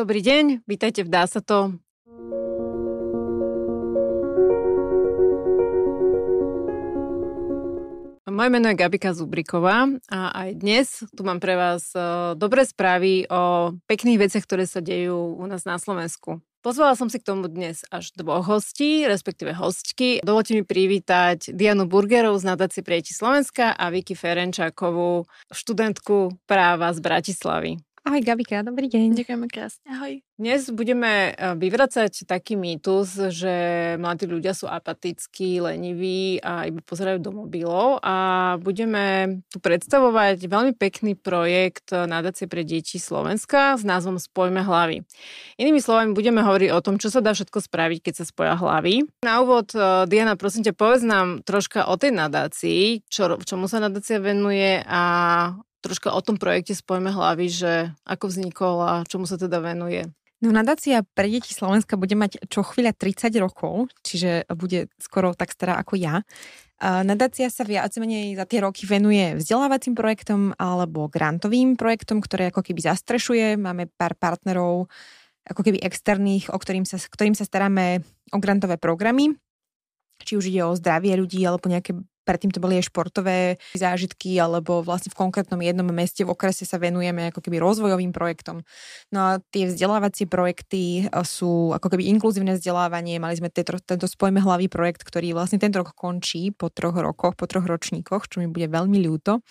Dobrý deň, vítajte v Dá sa to. Moje meno je Gabika Zubriková a aj dnes tu mám pre vás e, dobré správy o pekných veciach, ktoré sa dejú u nás na Slovensku. Pozvala som si k tomu dnes až dvoch hostí, respektíve hostky. Dovolte mi privítať Dianu Burgerov z nadácie Prieti Slovenska a Vicky Ferenčákovú, študentku práva z Bratislavy. Ahoj Gabika, dobrý deň. Ďakujeme krásne, ahoj. Dnes budeme e, vyvracať taký mýtus, že mladí ľudia sú apatickí, leniví a iba pozerajú do mobilov a budeme tu predstavovať veľmi pekný projekt nadácie pre deti Slovenska s názvom Spojme hlavy. Inými slovami budeme hovoriť o tom, čo sa dá všetko spraviť, keď sa spoja hlavy. Na úvod, e, Diana, prosím ťa, povedz nám troška o tej nadácii, čo, čomu sa nadácia venuje a troška o tom projekte Spojme hlavy, že ako vznikol a čomu sa teda venuje. No nadácia pre deti Slovenska bude mať čo chvíľa 30 rokov, čiže bude skoro tak stará ako ja. Nadácia sa viac menej za tie roky venuje vzdelávacím projektom alebo grantovým projektom, ktoré ako keby zastrešuje. Máme pár partnerov ako keby externých, o ktorým sa, ktorým sa staráme o grantové programy či už ide o zdravie ľudí alebo nejaké predtým to boli aj športové zážitky, alebo vlastne v konkrétnom jednom meste v okrese sa venujeme ako keby rozvojovým projektom. No a tie vzdelávacie projekty e, sú ako keby inkluzívne vzdelávanie. Mali sme tento, tento Spojme hlavy projekt, ktorý vlastne tento rok končí po troch rokoch, po troch ročníkoch, čo mi bude veľmi ľúto.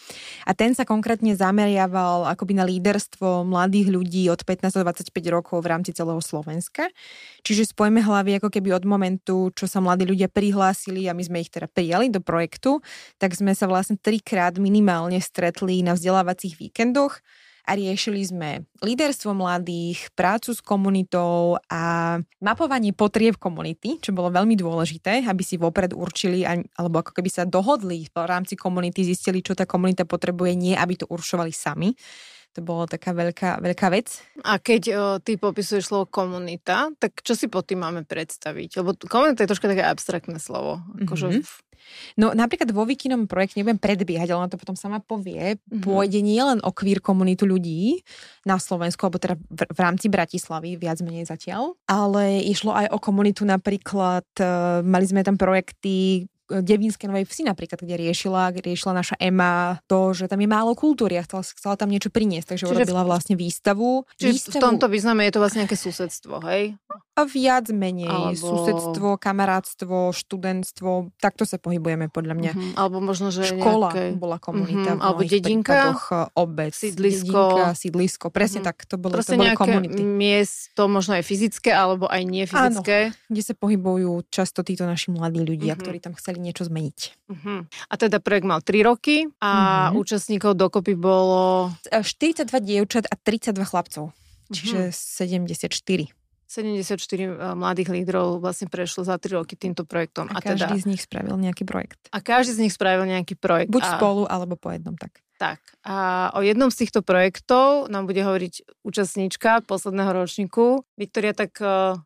A ten sa konkrétne zameriaval akoby na líderstvo mladých ľudí od 15 do 25 rokov v rámci celého Slovenska. Čiže Spojme hlavy ako keby od momentu, čo sa mladí ľudia prihlásili a my sme ich teda prijali do projektu, projektu, tak sme sa vlastne trikrát minimálne stretli na vzdelávacích víkendoch a riešili sme líderstvo mladých, prácu s komunitou a mapovanie potrieb komunity, čo bolo veľmi dôležité, aby si vopred určili, alebo ako keby sa dohodli v rámci komunity, zistili, čo tá komunita potrebuje, nie aby to uršovali sami. To bolo taká veľká, veľká vec. A keď o, ty popisuješ slovo komunita, tak čo si pod tým máme predstaviť? Lebo komunita je troška také abstraktné slovo. Akože mm-hmm. No napríklad vo Vikinom projekte, nebudem predbiehať, ale ona to potom sama povie, mm-hmm. pôjde nielen o queer komunitu ľudí na Slovensku, alebo teda v, v rámci Bratislavy, viac menej zatiaľ, ale išlo aj o komunitu napríklad, uh, mali sme tam projekty, Devínskej Novej Vsi napríklad, kde riešila, riešila naša Ema to, že tam je málo kultúry a chcela, chcela tam niečo priniesť, takže čiže urobila vlastne výstavu. Čiže výstavu. v tomto význame je to vlastne nejaké susedstvo, hej? A viac menej. Alebo... Susedstvo, kamarátstvo, študentstvo, takto sa pohybujeme podľa mňa. Uh-huh. Alebo možno, že Škola nejaké... bola komunita. Uh-huh. Alebo dedinka? Eh, obec. Sídlisko. Dedinka, sídlisko. Presne uh-huh. tak, to bolo, Proste to boli komunity. miesto, možno aj fyzické, alebo aj nie fyzické. Áno, kde sa pohybujú často títo naši mladí ľudia, uh-huh. ktorí tam chceli niečo zmeniť. Uh-huh. A teda projekt mal 3 roky a uh-huh. účastníkov dokopy bolo... 42 dievčat a 32 chlapcov. Čiže uh-huh. 74. 74 mladých lídrov vlastne prešlo za 3 roky týmto projektom. A, a každý teda, z nich spravil nejaký projekt. A každý z nich spravil nejaký projekt. Buď a, spolu, alebo po jednom tak. Tak. A o jednom z týchto projektov nám bude hovoriť účastníčka posledného ročníku. Viktoria, tak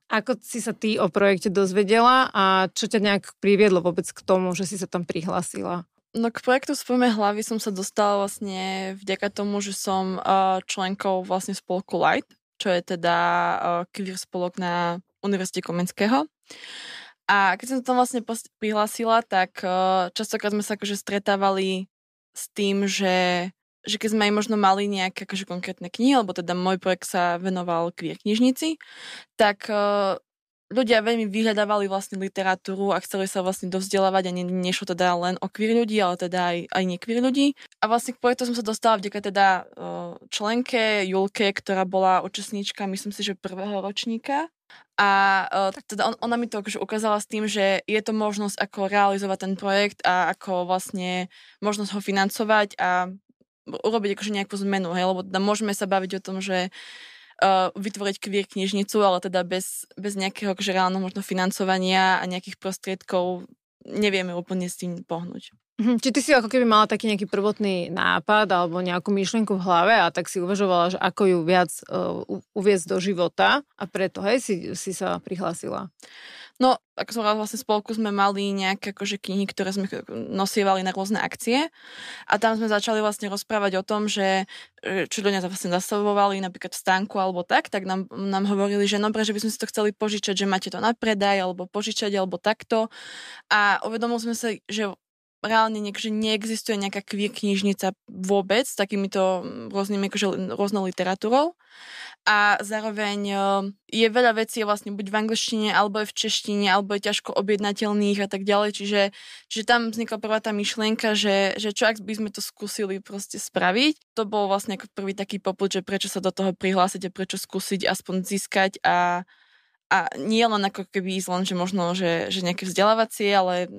ako si sa ty o projekte dozvedela a čo ťa nejak priviedlo vôbec k tomu, že si sa tam prihlásila? No k projektu Spojme hlavy som sa dostala vlastne vďaka tomu, že som členkou vlastne spolku Light, čo je teda queer spolok na Univerzite Komenského. A keď som tam vlastne prihlásila, tak častokrát sme sa akože stretávali s tým, že, že keď sme aj možno mali nejaké akože konkrétne knihy, alebo teda môj projekt sa venoval queer knižnici, tak uh, ľudia veľmi vyhľadávali vlastne literatúru a chceli sa vlastne dovzdelávať a ne, nešlo teda len o queer ľudí, ale teda aj, aj nekvír ľudí. A vlastne k projektu som sa dostala vďaka teda uh, členke Julke, ktorá bola účastníčka, myslím si, že prvého ročníka a uh, teda on, ona mi to akože ukázala s tým, že je to možnosť ako realizovať ten projekt a ako vlastne možnosť ho financovať a urobiť akože nejakú zmenu, hej, lebo teda môžeme sa baviť o tom, že uh, vytvoriť queer knižnicu, ale teda bez, bez nejakého akože reálneho možno financovania a nejakých prostriedkov nevieme úplne s tým pohnúť. Mhm, či ty si ako keby mala taký nejaký prvotný nápad alebo nejakú myšlienku v hlave a tak si uvažovala, že ako ju viac uh, uviezť do života a preto, hej, si, si sa prihlásila. No, ako som vlastne spolku sme mali nejaké akože knihy, ktoré sme nosievali na rôzne akcie a tam sme začali vlastne rozprávať o tom, že čo ľudia vlastne zastavovali napríklad v stánku alebo tak, tak nám, nám hovorili, že dobre, že by sme si to chceli požičať, že máte to na predaj alebo požičať alebo takto a uvedomili sme sa, že reálne niek- že neexistuje nejaká queer knižnica vôbec s takýmito rôznymi, akože, rôznou literatúrou. A zároveň je veľa vecí vlastne buď v angličtine, alebo je v češtine, alebo je ťažko objednateľných a tak ďalej. Čiže, čiže tam vznikla prvá tá myšlienka, že, že čo ak by sme to skúsili proste spraviť. To bol vlastne ako prvý taký poput, že prečo sa do toho prihlásiť a prečo skúsiť aspoň získať a a nie len ako keby ísť len, že možno, že, že nejaké vzdelávacie, ale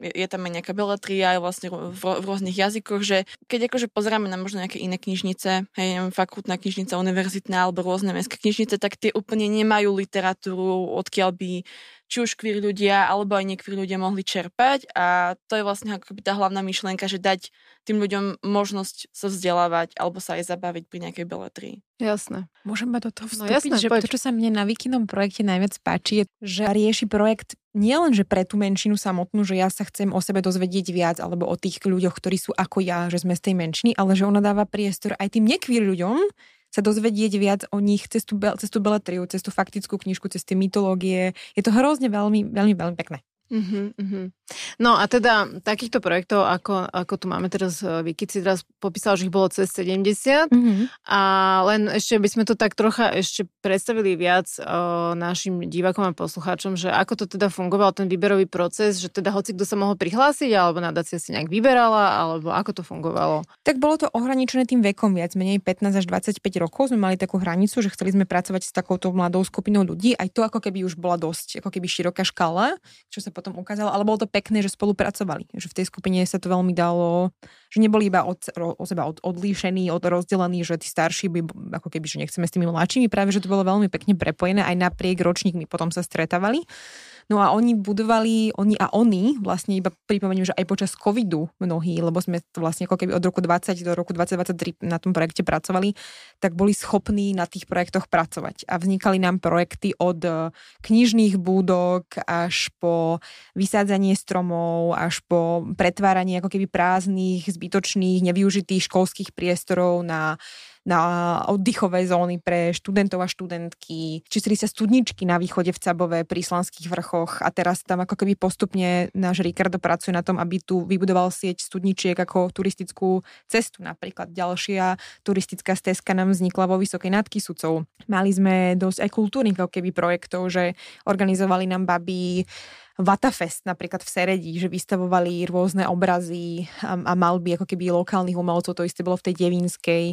je, tam aj nejaká beletria aj vlastne v, v rôznych jazykoch, že keď akože pozeráme na možno nejaké iné knižnice, hej, neviem, fakultná knižnica, univerzitná alebo rôzne mestské knižnice, tak tie úplne nemajú literatúru, odkiaľ by či už queer ľudia, alebo aj niektorí ľudia mohli čerpať a to je vlastne ako tá hlavná myšlienka, že dať tým ľuďom možnosť sa vzdelávať alebo sa aj zabaviť pri nejakej beletrii. Jasné. Môžem ma do toho no vstúpiť, no jasné, že poď. to, čo sa mne na Wikinom projekte najviac páči, je, že rieši projekt nielen, že pre tú menšinu samotnú, že ja sa chcem o sebe dozvedieť viac, alebo o tých ľuďoch, ktorí sú ako ja, že sme z tej menšiny, ale že ona dáva priestor aj tým nekvír ľuďom, sa dozvedieť viac o nich cez tú, cez tú beletriu, cez tú faktickú knižku, cez tie mytológie. Je to hrozne veľmi, veľmi, veľmi pekné. Uh-huh, uh-huh. No a teda takýchto projektov, ako, ako tu máme teraz Viki si teraz popísal, že ich bolo cez 70 uh-huh. a len ešte by sme to tak trocha ešte predstavili viac o, našim divákom a poslucháčom, že ako to teda fungoval ten výberový proces, že teda hoci kto sa mohol prihlásiť, alebo nadácia si nejak vyberala, alebo ako to fungovalo? Tak bolo to ohraničené tým vekom viac, menej 15 až 25 rokov sme mali takú hranicu, že chceli sme pracovať s takouto mladou skupinou ľudí, aj to ako keby už bola dosť, ako keby široká škala, čo sa potom ukázalo, ale bolo to pekné, že spolupracovali, že v tej skupine sa to veľmi dalo, že neboli iba od, od seba od, odlíšení, od rozdelení, že tí starší by, ako keby, že nechceme s tými mladšími, práve, že to bolo veľmi pekne prepojené, aj napriek ročníkmi potom sa stretávali. No a oni budovali, oni a oni, vlastne iba pripomeniem, že aj počas covidu mnohí, lebo sme vlastne ako keby od roku 20 do roku 2023 na tom projekte pracovali, tak boli schopní na tých projektoch pracovať. A vznikali nám projekty od e, knižných búdok až po vysádzanie stromov, až po pretváranie ako keby prázdnych, zbytočných, nevyužitých školských priestorov na na oddychové zóny pre študentov a študentky. Čistili sa studničky na východe v Cabove pri Slanských vrchoch a teraz tam ako keby postupne náš Ricardo pracuje na tom, aby tu vybudoval sieť studničiek ako turistickú cestu. Napríklad ďalšia turistická stezka nám vznikla vo Vysokej nad Kisúcou. Mali sme dosť aj kultúrnych keby projektov, že organizovali nám baby Vatafest napríklad v Seredí, že vystavovali rôzne obrazy a, a malby ako keby lokálnych umelcov, to isté bolo v tej Devínskej.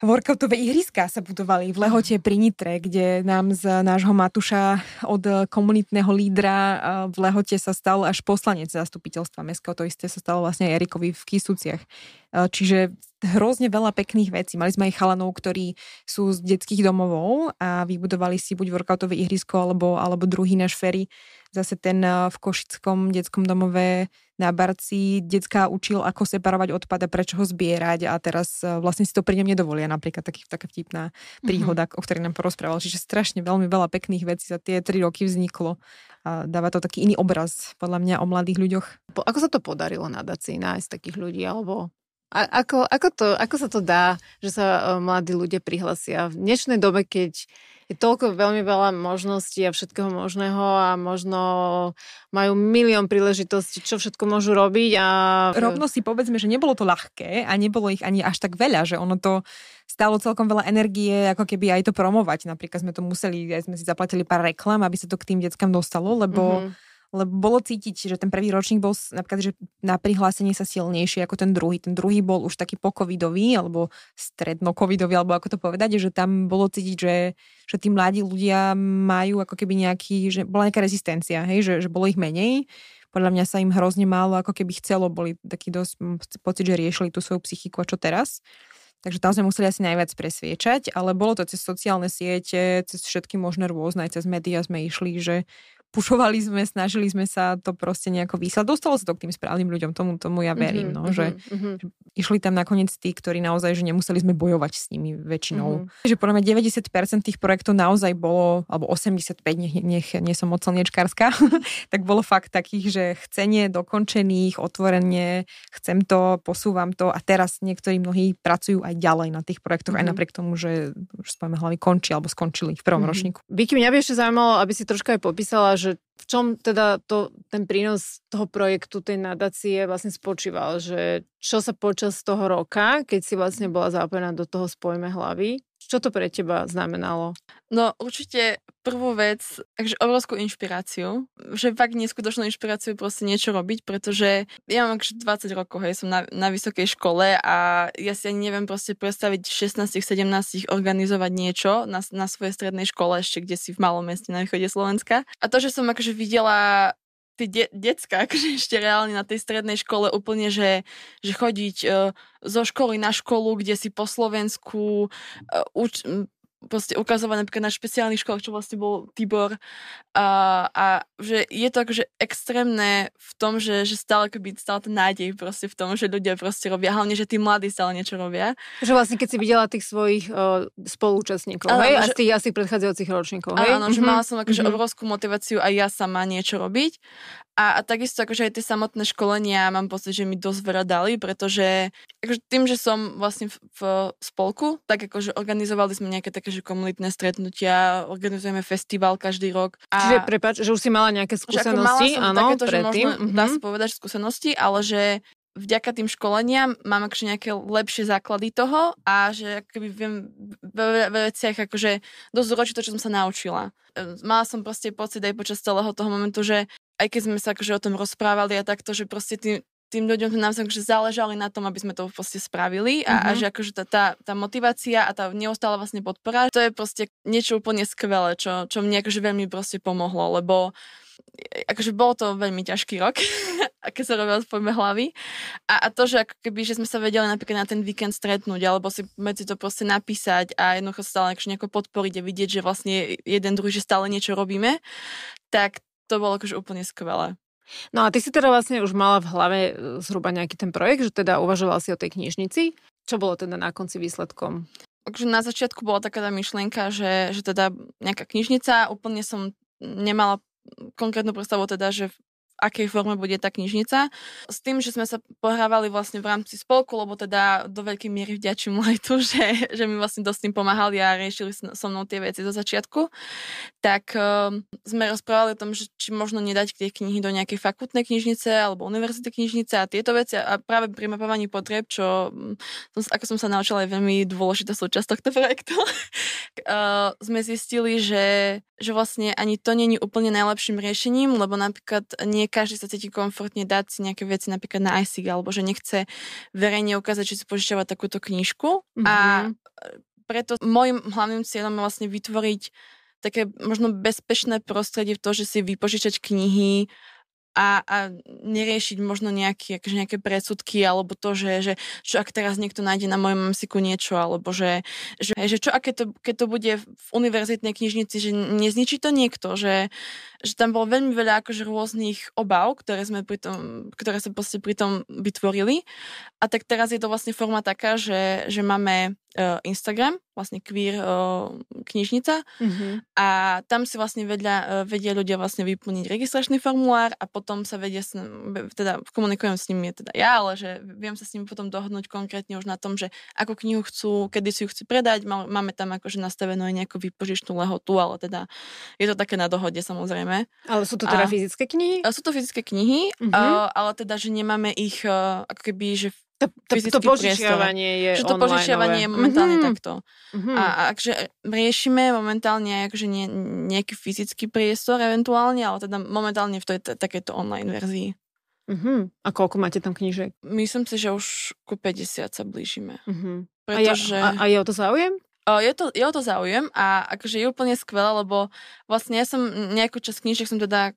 Workoutové ihriská sa budovali v Lehote pri Nitre, kde nám z nášho Matuša od komunitného lídra v Lehote sa stal až poslanec zastupiteľstva mestského, to isté sa stalo vlastne Erikovi v Kisuciach. Čiže hrozne veľa pekných vecí. Mali sme aj chalanov, ktorí sú z detských domovov a vybudovali si buď workoutové ihrisko alebo, alebo druhý náš ferry zase ten eh, v Košickom detskom domove na Barci detská učil, ako separovať odpad a prečo ho zbierať a teraz eh, vlastne si to pri ňom nedovolia. Napríklad taký, taká vtipná mhm. príhoda, mm-hmm. o ktorej nám porozprával. Čiže strašne veľmi veľa pekných vecí za tie tri roky vzniklo. A dáva to taký iný obraz podľa mňa o mladých ľuďoch. Ako sa to podarilo nadácii nájsť takých ľudí? Alebo a ako, ako, to, ako sa to dá, že sa eh, mladí ľudia prihlasia v dnešnej dobe, keď je toľko veľmi veľa možností a všetkého možného a možno majú milión príležitostí, čo všetko môžu robiť. A... Rovno si povedzme, že nebolo to ľahké a nebolo ich ani až tak veľa, že ono to stálo celkom veľa energie, ako keby aj to promovať. Napríklad sme to museli, aj sme si zaplatili pár reklam, aby sa to k tým deckám dostalo, lebo mm-hmm lebo bolo cítiť, že ten prvý ročník bol napríklad, že na prihlásenie sa silnejší ako ten druhý. Ten druhý bol už taký pokovidový, alebo strednokovidový, alebo ako to povedať, že tam bolo cítiť, že, že tí mladí ľudia majú ako keby nejaký, že bola nejaká rezistencia, hej, že, že bolo ich menej. Podľa mňa sa im hrozne málo ako keby chcelo, boli taký dosť pocit, že riešili tú svoju psychiku a čo teraz. Takže tam sme museli asi najviac presviečať, ale bolo to cez sociálne siete, cez všetky možné rôzne, aj cez médiá sme išli, že pušovali sme, snažili sme sa to proste nejako vyslať. Dostalo sa to k tým správnym ľuďom, tomu, tomu ja verím, mm-hmm, no, že, mm-hmm. že išli tam nakoniec tí, ktorí naozaj, že nemuseli sme bojovať s nimi väčšinou. Mm-hmm. Že podľa mňa 90% tých projektov naozaj bolo, alebo 85, nech, nech nie som moc slniečkárska, tak bolo fakt takých, že chcenie dokončených, otvorenie, chcem to, posúvam to a teraz niektorí mnohí pracujú aj ďalej na tých projektoch, mm-hmm. aj napriek tomu, že už spojme hlavy končí alebo skončili v prvom mm-hmm. ročníku. Vicky, mňa by ešte zaujímalo, aby si troška aj popísala, že v čom teda to, ten prínos toho projektu, tej nadácie vlastne spočíval, že čo sa počas toho roka, keď si vlastne bola zapojená do toho spojme hlavy, čo to pre teba znamenalo? No určite prvú vec, takže obrovskú inšpiráciu, že fakt neskutočnú inšpiráciu proste niečo robiť, pretože ja mám akože 20 rokov, hej, som na, na vysokej škole a ja si ani neviem proste predstaviť 16-17 organizovať niečo na, na svojej strednej škole ešte, kde si v malom meste na východe Slovenska. A to, že som akože videla tie de- decka, akože ešte reálne na tej strednej škole úplne, že, že chodiť uh, zo školy na školu, kde si po Slovensku uh, uč- proste ukazovať napríklad na špeciálnych školách, čo vlastne bol Tibor a, a že je to akože extrémne v tom, že, že stále akoby stále ten nádej proste v tom, že ľudia proste robia, hlavne, že tí mladí stále niečo robia. Že vlastne keď si videla tých svojich uh, spolúčastníkov, hej, a z tých asi predchádzajúcich ročníkov, hej? Áno, mm-hmm. že mala som akože mm-hmm. obrovskú motiváciu aj ja sama niečo robiť a, a takisto akože aj tie samotné školenia mám pocit, že mi dosť veľa dali, pretože akože tým, že som vlastne v, v spolku, tak akože organizovali sme nejaké také že komunitné stretnutia, organizujeme festival každý rok. A, Čiže prepáč, že už si mala nejaké skúsenosti, že áno, takéto, predtým. Že možno, mm-hmm. dá sa povedať, skúsenosti, ale že vďaka tým školeniam mám akože nejaké lepšie základy toho a že akoby viem ve, ve veciach akože dosť zročiť to, čo som sa naučila. Mala som proste pocit aj počas celého toho momentu, že aj keď sme sa akože o tom rozprávali a takto, že proste tým, tým ľuďom nám sa akože záležali na tom, aby sme to proste spravili a, mm-hmm. a mhm. že akože tá, tá, tá motivácia a tá neustála vlastne podpora, to je proste niečo úplne skvelé, čo, čo mne akože veľmi proste pomohlo, lebo akože bol to veľmi ťažký rok, aké sa robilo spojme hlavy. A, a to, že ako keby, že sme sa vedeli napríklad na ten víkend stretnúť, alebo si medzi to proste napísať a jednoducho stále akože nejako podporiť a vidieť, že vlastne jeden druhý, že stále niečo robíme, tak to bolo akože úplne skvelé. No a ty si teda vlastne už mala v hlave e, zhruba nejaký ten projekt, že teda uvažoval si o tej knižnici. Čo bolo teda na konci výsledkom? Takže na začiatku bola taká tá myšlienka, že, že teda nejaká knižnica, úplne som nemala konkrétnu predstavu teda, že akej forme bude tá knižnica. S tým, že sme sa pohrávali vlastne v rámci spolku, lebo teda do veľkej miery vďačím Lightu, že, že mi vlastne dosť tým pomáhali a riešili so mnou tie veci do začiatku, tak uh, sme rozprávali o tom, že či možno nedať tie knihy do nejakej fakultnej knižnice alebo univerzity knižnice a tieto veci a práve pri mapovaní potrieb, čo som, ako som sa naučila je veľmi dôležitá súčasť tohto projektu, uh, sme zistili, že, že vlastne ani to není úplne najlepším riešením, lebo napríklad nie každý sa cíti komfortne dať si nejaké veci napríklad na iSig, alebo že nechce verejne ukázať, že si požičiava takúto knižku. Mm-hmm. A mhm. preto môjim hlavným cieľom je vlastne vytvoriť také možno bezpečné prostredie v to, že si vypožičať knihy a, a neriešiť možno nejaké, akože nejaké predsudky alebo to, že, že čo ak teraz niekto nájde na mojom mamsiku niečo alebo že, že, že čo ak keď to, keď to bude v univerzitnej knižnici, že nezničí to niekto, že, že tam bolo veľmi veľa akože rôznych obav, ktoré sme pri tom, ktoré sa proste pri tom vytvorili. A tak teraz je to vlastne forma taká, že, že máme Instagram, vlastne queer uh, knižnica mm-hmm. a tam si vlastne vedľa, uh, vedia ľudia vlastne vyplniť registračný formulár a potom sa vedia, teda komunikujem s nimi teda ja, ale že viem sa s nimi potom dohodnúť konkrétne už na tom, že ako knihu chcú, kedy si ju chcú predať, máme tam akože nastavenú aj nejakú výpožičnú lehotu, ale teda je to také na dohode samozrejme. Ale sú to teda a, fyzické knihy? Sú to fyzické knihy, mm-hmm. ale teda, že nemáme ich ako keby, že to, to, to požičiavanie je Že to požičiavanie je momentálne mm-hmm. takto. Mm-hmm. A, akže riešime momentálne akože nie, nejaký fyzický priestor eventuálne, ale teda momentálne v tej t- takéto online verzii. Mm-hmm. A koľko máte tam knižek? Myslím si, že už ku 50 sa blížime. Mm-hmm. Pretože... A, ja, a, a je o to záujem? Je, to, je o to záujem a akože je úplne skvelé, lebo vlastne ja som nejakú časť knížek som teda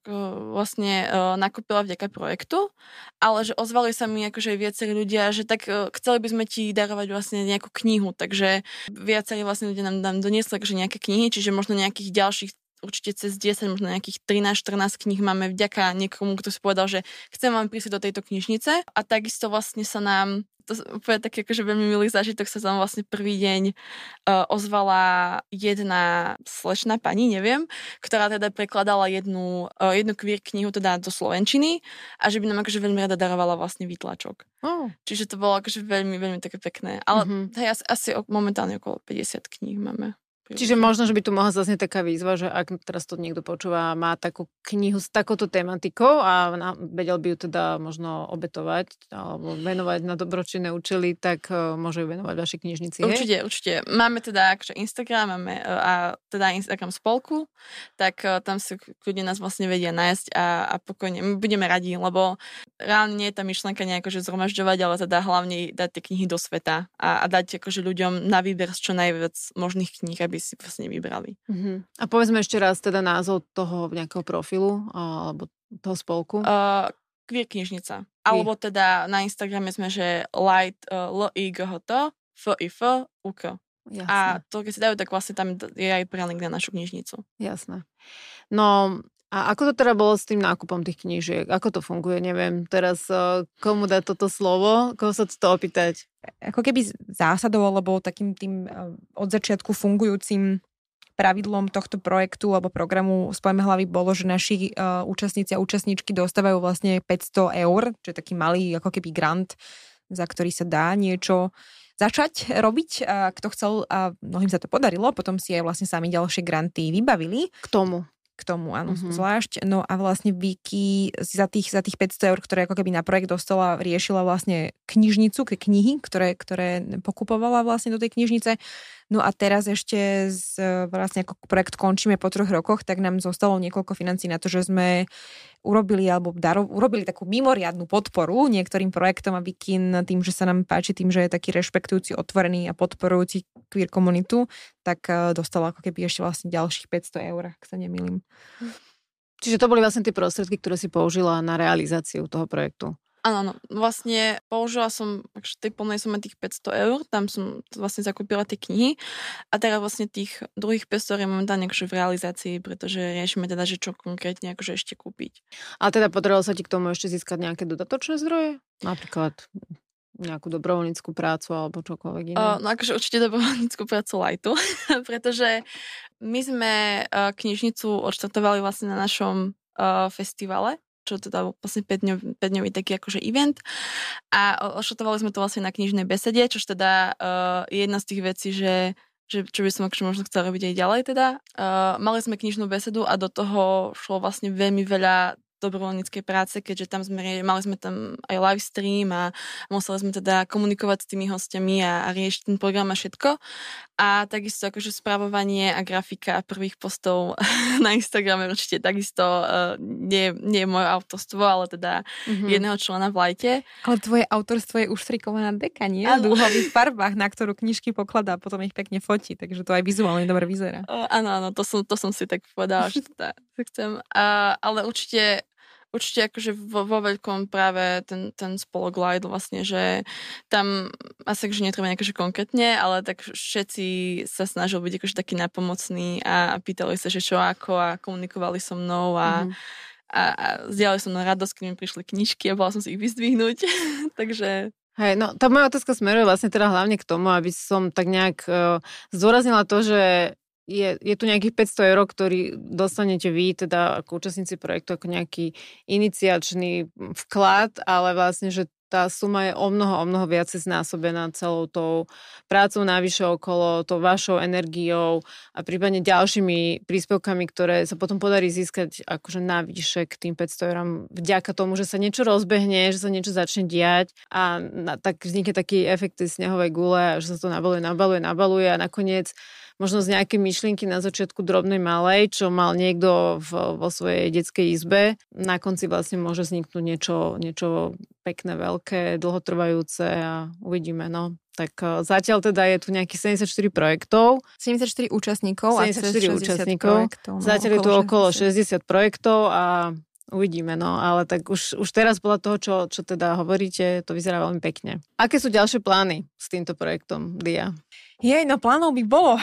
vlastne nakúpila vďaka projektu, ale že ozvali sa mi akože viacerí ľudia, že tak chceli by sme ti darovať vlastne nejakú knihu, takže viacerí vlastne ľudia nám, nám doniesli akože nejaké knihy, čiže možno nejakých ďalších určite cez 10, možno nejakých 13-14 kníh máme vďaka niekomu, kto si povedal, že chcem vám prísť do tejto knižnice a takisto vlastne sa nám to úplne taký akože veľmi milý zážitok sa tam vlastne prvý deň uh, ozvala jedna slečná pani, neviem, ktorá teda prekladala jednu, uh, jednu queer knihu teda do Slovenčiny a že by nám akože veľmi rada darovala vlastne výtlačok. Oh. Čiže to bolo akože veľmi, veľmi také pekné. Ale mm-hmm. hej, asi, asi momentálne okolo 50 kníh máme. Čiže možno, že by tu mohla zase taká výzva, že ak teraz to niekto počúva a má takú knihu s takouto tematikou a na, vedel by ju teda možno obetovať alebo venovať na dobročinné účely, tak uh, môže ju venovať vašej knižnici. Určite, hej? určite. Máme teda akože Instagram máme, uh, a teda Instagram spolku, tak uh, tam si ľudia nás vlastne vedia nájsť a, a pokojne my budeme radi, lebo reálne nie je tá myšlenka nejako, že zhromažďovať, ale teda hlavne dať tie knihy do sveta a, a dať akože ľuďom na výber z čo najviac možných kníh, aby si vlastne vybrali. Uh-huh. A povedzme ešte raz teda názov toho nejakého profilu alebo toho spolku. Uh, Queer knižnica. Alebo teda na Instagrame sme, že light uh, l i g h t f i f u k. Jasné. A to, keď si dajú, tak vlastne tam je aj prelink na našu knižnicu. Jasné. No, a ako to teda bolo s tým nákupom tých knížiek? Ako to funguje? Neviem teraz, uh, komu dá toto slovo, koho sa to opýtať? Ako keby zásadou, alebo takým tým uh, od začiatku fungujúcim pravidlom tohto projektu alebo programu Spojme hlavy bolo, že naši uh, účastníci a účastníčky dostávajú vlastne 500 eur, čo je taký malý ako keby grant, za ktorý sa dá niečo začať robiť, a kto chcel a mnohým sa to podarilo, potom si aj vlastne sami ďalšie granty vybavili. K tomu k tomu, áno, mm-hmm. zvlášť. No a vlastne Vicky za tých, za tých 500 eur, ktoré ako keby na projekt dostala, riešila vlastne knižnicu, knihy, ktoré, ktoré pokupovala vlastne do tej knižnice. No a teraz ešte z, vlastne ako projekt končíme po troch rokoch, tak nám zostalo niekoľko financí na to, že sme urobili alebo daro, urobili takú mimoriadnú podporu niektorým projektom a Vikin tým, že sa nám páči, tým, že je taký rešpektujúci, otvorený a podporujúci queer komunitu, tak eh, dostala ako keby ešte vlastne ďalších 500 eur, ak sa nemýlim. Čiže to boli vlastne tie prostriedky, ktoré si použila na realizáciu toho projektu. Áno, áno. Vlastne použila som, takže tej plnej som tých 500 eur, tam som vlastne zakúpila tie knihy a teraz vlastne tých druhých 500 eur je momentálne akože v realizácii, pretože riešime teda, že čo konkrétne akože ešte kúpiť. A teda potrebovalo sa ti k tomu ešte získať nejaké dodatočné zdroje? Napríklad nejakú dobrovoľníckú prácu alebo čokoľvek iné? Uh, no akože určite dobrovoľníckú prácu Lightu, pretože my sme uh, knižnicu odštartovali vlastne na našom uh, festivale, čo teda vlastne 5-dňový, 5-dňový taký akože event a ošotovali sme to vlastne na knižnej besede, čo teda uh, je jedna z tých vecí, že že, čo by som akože možno chcela robiť aj ďalej teda. Uh, mali sme knižnú besedu a do toho šlo vlastne veľmi veľa dobrovoľníckej práce, keďže tam sme, mali sme tam aj live stream a museli sme teda komunikovať s tými hostiami a, a riešiť ten program a všetko. A takisto akože správovanie a grafika prvých postov na Instagrame určite takisto uh, nie, nie je moje autorstvo, ale teda mm-hmm. jedného člena v lajte. Ale tvoje autorstvo je už strikovaná deka, nie? V dúhových farbách, na ktorú knižky pokladá a potom ich pekne fotí, takže to aj vizuálne dobre vyzerá. Uh, áno, áno, to som, to som si tak povedala, že teda chcem. Uh, ale určite určite akože vo, vo veľkom práve ten, ten spolok Light vlastne, že tam asi akože netreba nejaké konkrétne, ale tak všetci sa snažili byť akože taký napomocný a, a pýtali sa, že čo ako a komunikovali so mnou a, mm-hmm. a, a zdieľali som na radosť, keď mi prišli knižky a bola som si ich vyzdvihnúť. Takže Hej, no tá moja otázka smeruje vlastne teda hlavne k tomu, aby som tak nejak uh, zdôraznila to, že je, je tu nejakých 500 eur, ktorý dostanete vy, teda ako účastníci projektu, ako nejaký iniciačný vklad, ale vlastne, že tá suma je o mnoho, o mnoho viac znásobená celou tou prácou navyše okolo, tou vašou energiou a prípadne ďalšími príspevkami, ktoré sa potom podarí získať akože navyše k tým 500 eurám vďaka tomu, že sa niečo rozbehne, že sa niečo začne diať a na, tak vznikne taký efekt snehovej gule že sa to nabaluje, nabaluje, nabaluje a nakoniec možno z nejaké myšlienky na začiatku drobnej malej, čo mal niekto v, vo svojej detskej izbe. Na konci vlastne môže vzniknúť niečo, niečo pekné, veľké, dlhotrvajúce a uvidíme. No. Tak uh, zatiaľ teda je tu nejakých 74 projektov. 74 účastníkov 74 a účastníkov. Projektov, no, zatiaľ je tu okolo 60. 60 projektov a Uvidíme, no, ale tak už, už teraz podľa toho, čo, čo teda hovoríte, to vyzerá veľmi pekne. Aké sú ďalšie plány s týmto projektom, Dia? Jej, no plánov by bolo.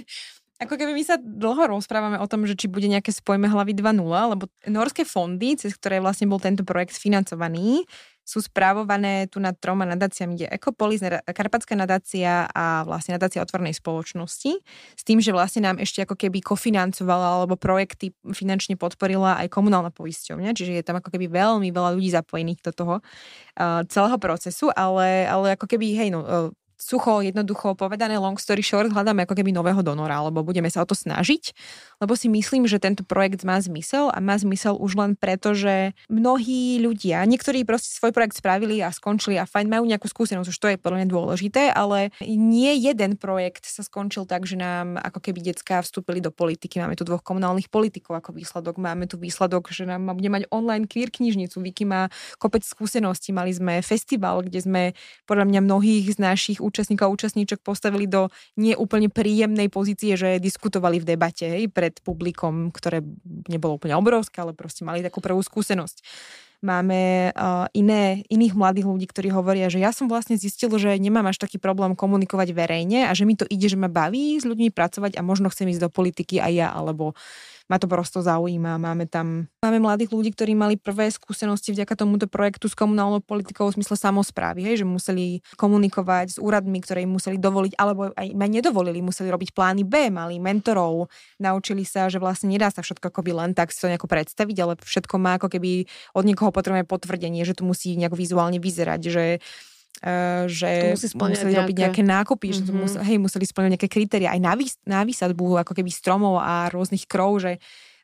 Ako keby my sa dlho rozprávame o tom, že či bude nejaké spojme hlavy 2.0, lebo norské fondy, cez ktoré vlastne bol tento projekt financovaný, sú správované tu nad troma nadáciami, kde Ecopolis, Karpatská nadácia a vlastne nadácia otvornej spoločnosti. S tým, že vlastne nám ešte ako keby kofinancovala alebo projekty finančne podporila aj komunálna poisťovňa, čiže je tam ako keby veľmi veľa ľudí zapojených do toho uh, celého procesu, ale, ale ako keby, hej, no, uh, sucho, jednoducho povedané long story short, hľadáme ako keby nového donora, alebo budeme sa o to snažiť, lebo si myslím, že tento projekt má zmysel a má zmysel už len preto, že mnohí ľudia, niektorí proste svoj projekt spravili a skončili a fajn majú nejakú skúsenosť, už to je podľa mňa dôležité, ale nie jeden projekt sa skončil tak, že nám ako keby detská vstúpili do politiky. Máme tu dvoch komunálnych politikov ako výsledok, máme tu výsledok, že nám bude mať online queer knižnicu. Viki má kopec skúseností, mali sme festival, kde sme podľa mňa mnohých z našich účastníkov a účastníčok postavili do neúplne príjemnej pozície, že diskutovali v debate hej, pred publikom, ktoré nebolo úplne obrovské, ale proste mali takú prvú skúsenosť. Máme uh, iné, iných mladých ľudí, ktorí hovoria, že ja som vlastne zistil, že nemám až taký problém komunikovať verejne a že mi to ide, že ma baví s ľuďmi pracovať a možno chcem ísť do politiky aj ja, alebo ma to prosto zaujíma. Máme tam máme mladých ľudí, ktorí mali prvé skúsenosti vďaka tomuto projektu s komunálnou politikou v zmysle samozprávy, hej, že museli komunikovať s úradmi, ktoré im museli dovoliť, alebo aj ma nedovolili, museli robiť plány B, mali mentorov, naučili sa, že vlastne nedá sa všetko akoby len tak si to nejako predstaviť, ale všetko má ako keby od niekoho potrebujeme potvrdenie, že to musí nejako vizuálne vyzerať, že že musí museli nejaké... robiť nejaké nákupy, mm-hmm. že mhm. museli, hej, museli splňať nejaké kritéria, aj na, vys- na výsadbu ako keby stromov a rôznych krov, že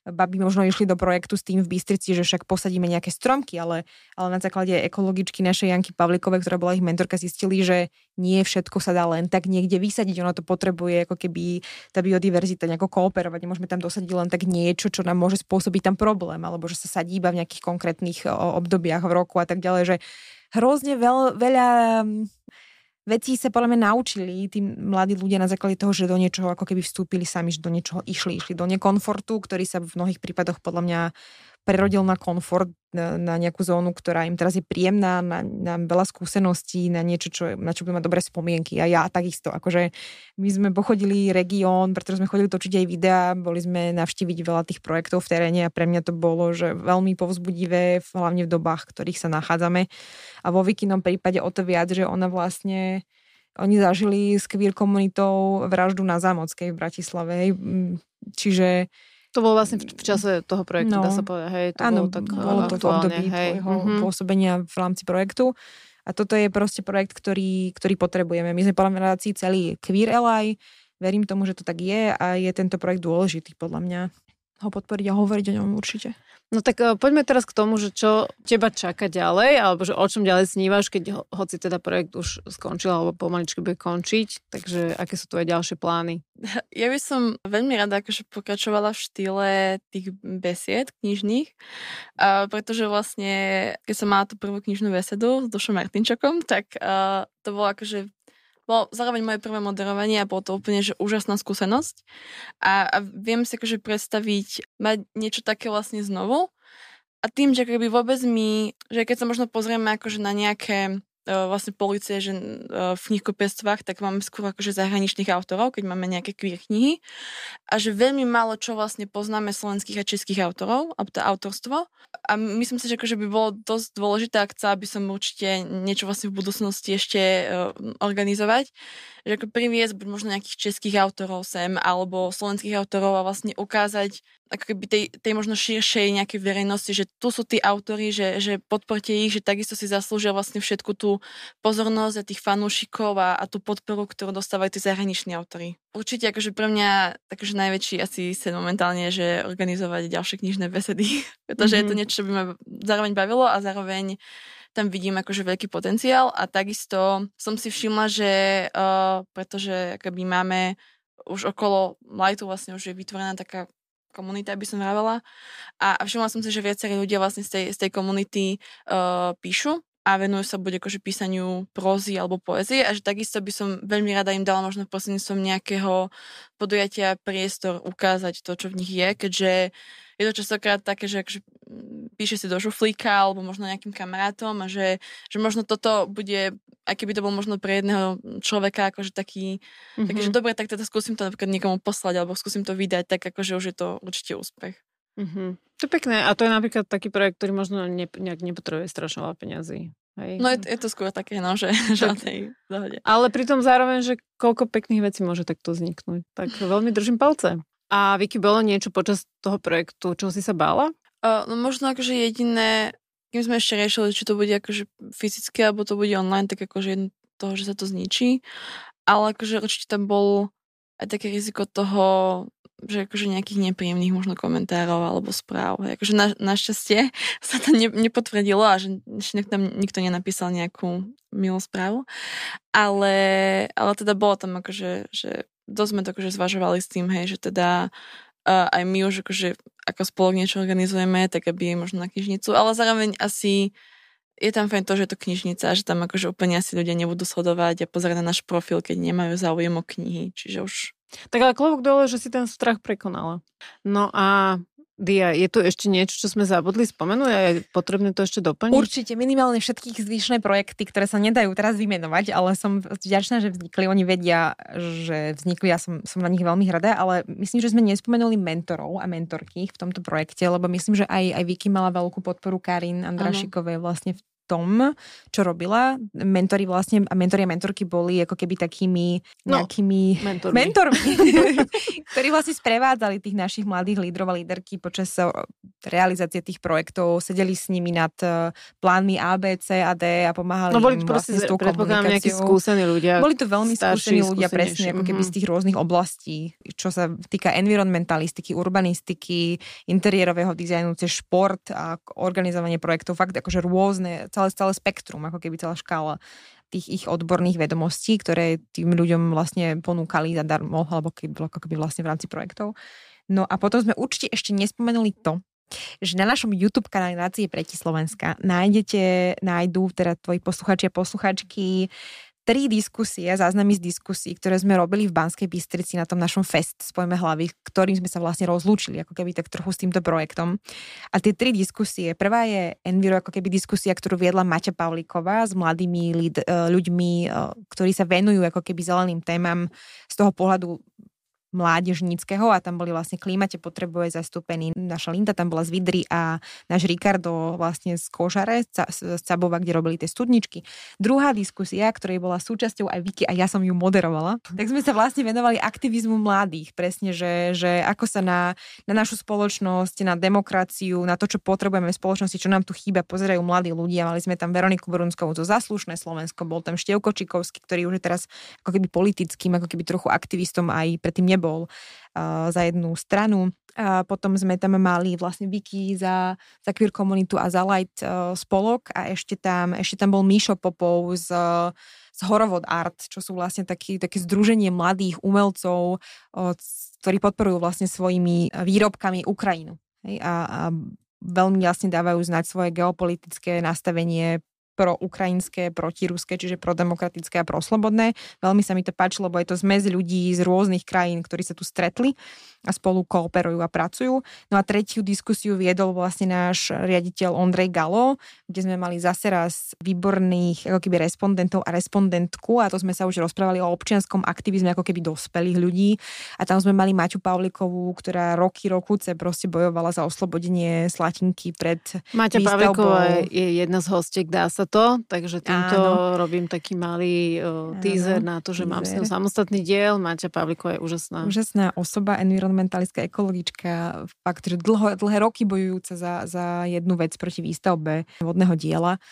babi možno išli do projektu s tým v Bystrici, že však posadíme nejaké stromky, ale, ale na základe ekologičky našej Janky Pavlikovej, ktorá bola ich mentorka, zistili, že nie všetko sa dá len tak niekde vysadiť, ono to potrebuje ako keby tá biodiverzita nejako kooperovať, nemôžeme tam dosadiť len tak niečo, čo nám môže spôsobiť tam problém, alebo že sa sadí iba v nejakých konkrétnych obdobiach v roku a tak ďalej, že hrozne veľ, veľa mm, vecí sa podľa mňa naučili tí mladí ľudia na základe toho, že do niečoho ako keby vstúpili sami, že do niečoho išli, išli do nekomfortu, ktorý sa v mnohých prípadoch podľa mňa prerodil na komfort, na, na nejakú zónu, ktorá im teraz je príjemná, na, na veľa skúseností, na niečo, čo, na čo budú mať dobré spomienky. A ja takisto. Akože my sme pochodili región, pretože sme chodili točiť aj videá, boli sme navštíviť veľa tých projektov v teréne a pre mňa to bolo, že veľmi povzbudivé, hlavne v dobách, v ktorých sa nachádzame. A vo Vikinom prípade o to viac, že ona vlastne oni zažili s queer komunitou vraždu na Zámockej v Bratislave. Čiže to bolo vlastne v, čase toho projektu, no, dá sa povedať. Hej, to áno, bolo, tak bolo to v období hej. tvojho mm-hmm. pôsobenia v rámci projektu. A toto je proste projekt, ktorý, ktorý potrebujeme. My sme podľa mňa celý Queer Ally, verím tomu, že to tak je a je tento projekt dôležitý podľa mňa ho podporiť a hovoriť o ňom určite. No tak uh, poďme teraz k tomu, že čo teba čaká ďalej, alebo že o čom ďalej snívaš, keď ho, hoci teda projekt už skončil, alebo pomaličky bude končiť, takže aké sú tvoje ďalšie plány? Ja by som veľmi rada akože pokračovala v štýle tých besied knižných, uh, pretože vlastne, keď som mala tú prvú knižnú besedu s Dušom Martinčokom, tak uh, to bolo akože bolo zároveň moje prvé moderovanie a bolo to úplne že úžasná skúsenosť. A, a viem si akože predstaviť, mať niečo také vlastne znovu. A tým, že akoby vôbec mi, že keď sa možno pozrieme akože na nejaké vlastne policie, že e, v knihkopectvách, tak máme skôr akože zahraničných autorov, keď máme nejaké queer knihy a že veľmi málo čo vlastne poznáme slovenských a českých autorov, alebo to autorstvo. A myslím si, že akože by bolo dosť dôležité, ak chcela by som určite niečo vlastne v budúcnosti ešte uh, organizovať, že ako priviesť buď možno nejakých českých autorov sem, alebo slovenských autorov a vlastne ukázať ako keby tej, tej možno širšej nejakej verejnosti, že tu sú tí autory, že, že podporte ich, že takisto si zaslúžia vlastne všetku tú pozornosť a tých fanúšikov a, a tú podporu, ktorú dostávajú tí zahraniční autory. Určite akože pre mňa takže najväčší asi sen momentálne je, že organizovať ďalšie knižné besedy, pretože mm-hmm. je to mhm. niečo, čo by ma zároveň bavilo a zároveň tam vidím akože veľký potenciál a takisto som si všimla, že uh, pretože akoby máme už okolo Lightu vlastne už je vytvorená taká komunita, by som vravela. A, a všimla som si, že viacerí ľudia vlastne z tej, z tej komunity uh, píšu a venujú sa buď akože písaniu prózy alebo poezie a že takisto by som veľmi rada im dala možno prostredníctvom nejakého podujatia priestor ukázať to, čo v nich je, keďže je to častokrát také, že akože píše si do šuflíka alebo možno nejakým kamarátom a že, že možno toto bude, aj keby to bol možno pre jedného človeka akože taký, mm-hmm. taký že mhm. dobre, tak teda skúsim to napríklad niekomu poslať alebo skúsim to vydať, tak akože už je to určite úspech. Mm-hmm. To je pekné. A to je napríklad taký projekt, ktorý možno ne, nejak nepotrebuje strašne veľa peniazy. Hej. No je, je to skôr také, no, že žiadnej dohode. Ale pritom zároveň, že koľko pekných vecí môže takto vzniknúť. Tak veľmi držím palce. A Vicky, bolo niečo počas toho projektu, čo si sa bála? Uh, no možno akože jediné, kým sme ešte riešili, či to bude akože fyzicky, alebo to bude online, tak akože toho, že sa to zničí. Ale akože určite tam bol aj také riziko toho, že akože nejakých nepríjemných možno komentárov alebo správ. Akože na, našťastie sa to ne, nepotvrdilo a že ešte tam nikto nenapísal nejakú milú správu. Ale, ale teda bolo tam akože, že dosť sme to akože zvažovali s tým, hej, že teda uh, aj my už akože ako spolok niečo organizujeme, tak aby je možno na knižnicu, ale zároveň asi je tam fajn to, že je to knižnica, že tam akože úplne asi ľudia nebudú sledovať a pozerať na náš profil, keď nemajú záujem o knihy, čiže už tak ale klobúk dole, že si ten strach prekonala. No a Dia, je tu ešte niečo, čo sme zabudli spomenúť a je potrebné to ešte doplniť? Určite, minimálne všetkých zvyšné projekty, ktoré sa nedajú teraz vymenovať, ale som vďačná, že vznikli. Oni vedia, že vznikli, ja som, som na nich veľmi hradá, ale myslím, že sme nespomenuli mentorov a mentorky v tomto projekte, lebo myslím, že aj, aj Vicky mala veľkú podporu Karin Andrašikovej vlastne v tom, čo robila. Mentori vlastne, a mentori a mentorky boli ako keby takými no, nejakými mentormi, mentormi ktorí vlastne sprevádzali tých našich mladých lídrov a líderky počas eh, realizácie tých projektov, sedeli s nimi nad eh, plánmi A, B, C a D a pomáhali no, boli im vlastne s tou nejakí skúsení ľudia. Boli to veľmi skúsení ľudia presne ako keby z mhm. tých rôznych oblastí, čo sa týka environmentalistiky, urbanistiky, interiérového dizajnu, cez šport a organizovanie projektov, fakt akože rôzne celé, celé spektrum, ako keby celá škála tých ich odborných vedomostí, ktoré tým ľuďom vlastne ponúkali zadarmo, alebo keby, ako keby vlastne v rámci projektov. No a potom sme určite ešte nespomenuli to, že na našom YouTube kanáli Nácie preti Slovenska nájdete, nájdú teda tvoji posluchači a posluchačky tri diskusie, záznamy z diskusí, ktoré sme robili v Banskej Bystrici na tom našom fest Spojme hlavy, ktorým sme sa vlastne rozlúčili, ako keby tak trochu s týmto projektom. A tie tri diskusie, prvá je Enviro, ako keby diskusia, ktorú viedla Maťa Pavlíková s mladými e, ľuďmi, e, ktorí sa venujú ako keby zeleným témam z toho pohľadu mládežníckého a tam boli vlastne klímate potrebuje zastúpený. Naša Linda tam bola z Vidry a náš Ricardo vlastne z Kožare, z Cabova, kde robili tie studničky. Druhá diskusia, ktorej bola súčasťou aj Vicky a ja som ju moderovala, tak sme sa vlastne venovali aktivizmu mladých, presne, že, že ako sa na, na našu spoločnosť, na demokraciu, na to, čo potrebujeme v spoločnosti, čo nám tu chýba, pozerajú mladí ľudia. Mali sme tam Veroniku Borunskovú zo Zaslušné Slovensko, bol tam Števko Čikovský, ktorý už je teraz ako keby politickým, ako keby trochu aktivistom aj predtým nebol bol uh, za jednu stranu. A potom sme tam mali vlastne Wiki za, za queer komunitu a za light uh, spolok a ešte tam, ešte tam bol Mišo Popov z, z Horovod Art, čo sú vlastne taký, také združenie mladých umelcov, uh, ktorí podporujú vlastne svojimi výrobkami Ukrajinu. Hej, a, a veľmi jasne dávajú znať svoje geopolitické nastavenie pro ukrajinské, protiruské, čiže prodemokratické a proslobodné. Veľmi sa mi to páčilo, lebo je to zmes ľudí z rôznych krajín, ktorí sa tu stretli a spolu kooperujú a pracujú. No a tretiu diskusiu viedol vlastne náš riaditeľ Ondrej Galo, kde sme mali zase raz výborných ako keby respondentov a respondentku a to sme sa už rozprávali o občianskom aktivizme ako keby dospelých ľudí a tam sme mali Maťu Pavlikovú, ktorá roky, rokuce proste bojovala za oslobodenie Slatinky pred Maťa Pavliková je jedna z hostiek, dá sa to, takže týmto Áno. robím taký malý uh, teaser na to, že teaser. mám s ním samostatný diel. Maťa Pavliková je úžasná. Úžasná osoba, environment environmentalistka, ekologička, fakt, že dlho, dlhé roky bojujúca za, za jednu vec proti výstavbe vodného diela.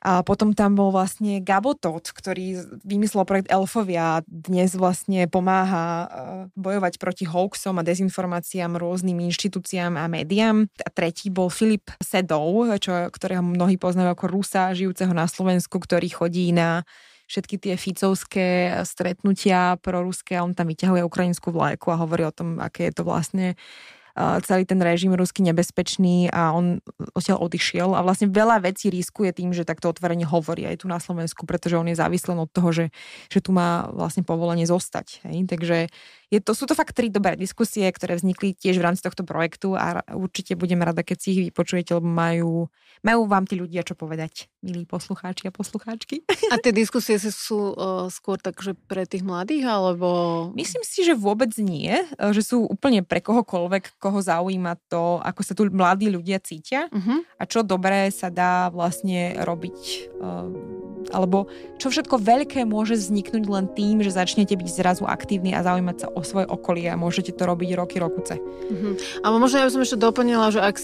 A potom tam bol vlastne Gabo Todd, ktorý vymyslel projekt Elfovia a dnes vlastne pomáha e, bojovať proti hoaxom a dezinformáciám rôznym inštitúciám a médiám. A tretí bol Filip Sedov, čo, ktorého mnohí poznajú ako Rusa, žijúceho na Slovensku, ktorý chodí na všetky tie ficovské stretnutia proruské a on tam vyťahuje ukrajinskú vlajku a hovorí o tom, aké je to vlastne celý ten režim ruský nebezpečný a on odtiaľ odišiel a vlastne veľa vecí riskuje tým, že takto otvorene hovorí aj tu na Slovensku, pretože on je závislý od toho, že, že tu má vlastne povolenie zostať. Hej? Takže je to, sú to fakt tri dobré diskusie, ktoré vznikli tiež v rámci tohto projektu a určite budem rada, keď si ich vypočujete, lebo majú, majú vám tí ľudia čo povedať, milí poslucháči a poslucháčky. A tie diskusie sú uh, skôr takže pre tých mladých, alebo... Myslím si, že vôbec nie, že sú úplne pre kohokoľvek, koho zaujíma to, ako sa tu mladí ľudia cítia uh-huh. a čo dobré sa dá vlastne robiť uh, alebo čo všetko veľké môže vzniknúť len tým, že začnete byť zrazu aktívni a zaujímať sa o svoje okolie a môžete to robiť roky, rokuce. Mm-hmm. Ale možno ja by som ešte doplnila, že ak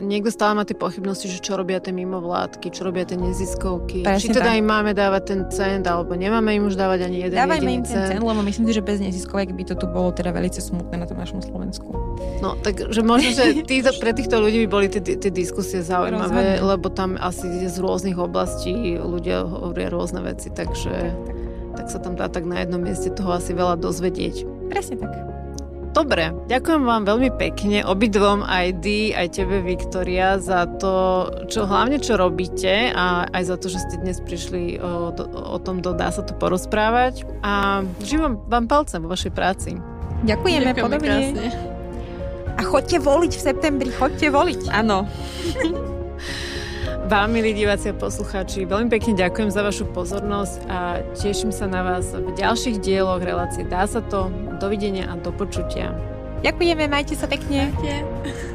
niekto stále má tie pochybnosti, že čo robia tie mimovládky, čo robia tie neziskovky, Presne či teda tak. im máme dávať ten cent, alebo nemáme im už dávať ani jeden Dávajme im ten cent, lebo myslím si, že bez neziskovek by to tu bolo teda veľmi smutné na tom našom Slovensku. No, takže možno, že tí, pre týchto ľudí by boli tie, tie diskusie zaujímavé, Rozhodne. lebo tam asi z rôznych oblastí ľudia hovoria rôzne veci, takže tak sa tam dá tak na jednom mieste toho asi veľa dozvedieť. Presne tak. Dobre, ďakujem vám veľmi pekne, obidvom aj Di, aj tebe Viktoria za to, čo hlavne čo robíte a aj za to, že ste dnes prišli o, o tom, do, dá sa to porozprávať a živím vám palcem vo vašej práci. Ďakujeme, Ďakujeme podobne. Krásne. Chodte voliť v septembri, chodte voliť. Áno. Vám, milí diváci a poslucháči, veľmi pekne ďakujem za vašu pozornosť a teším sa na vás v ďalších dieloch relácie Dá sa to. Dovidenia a do počutia. Ďakujeme, majte sa pekne. Majte.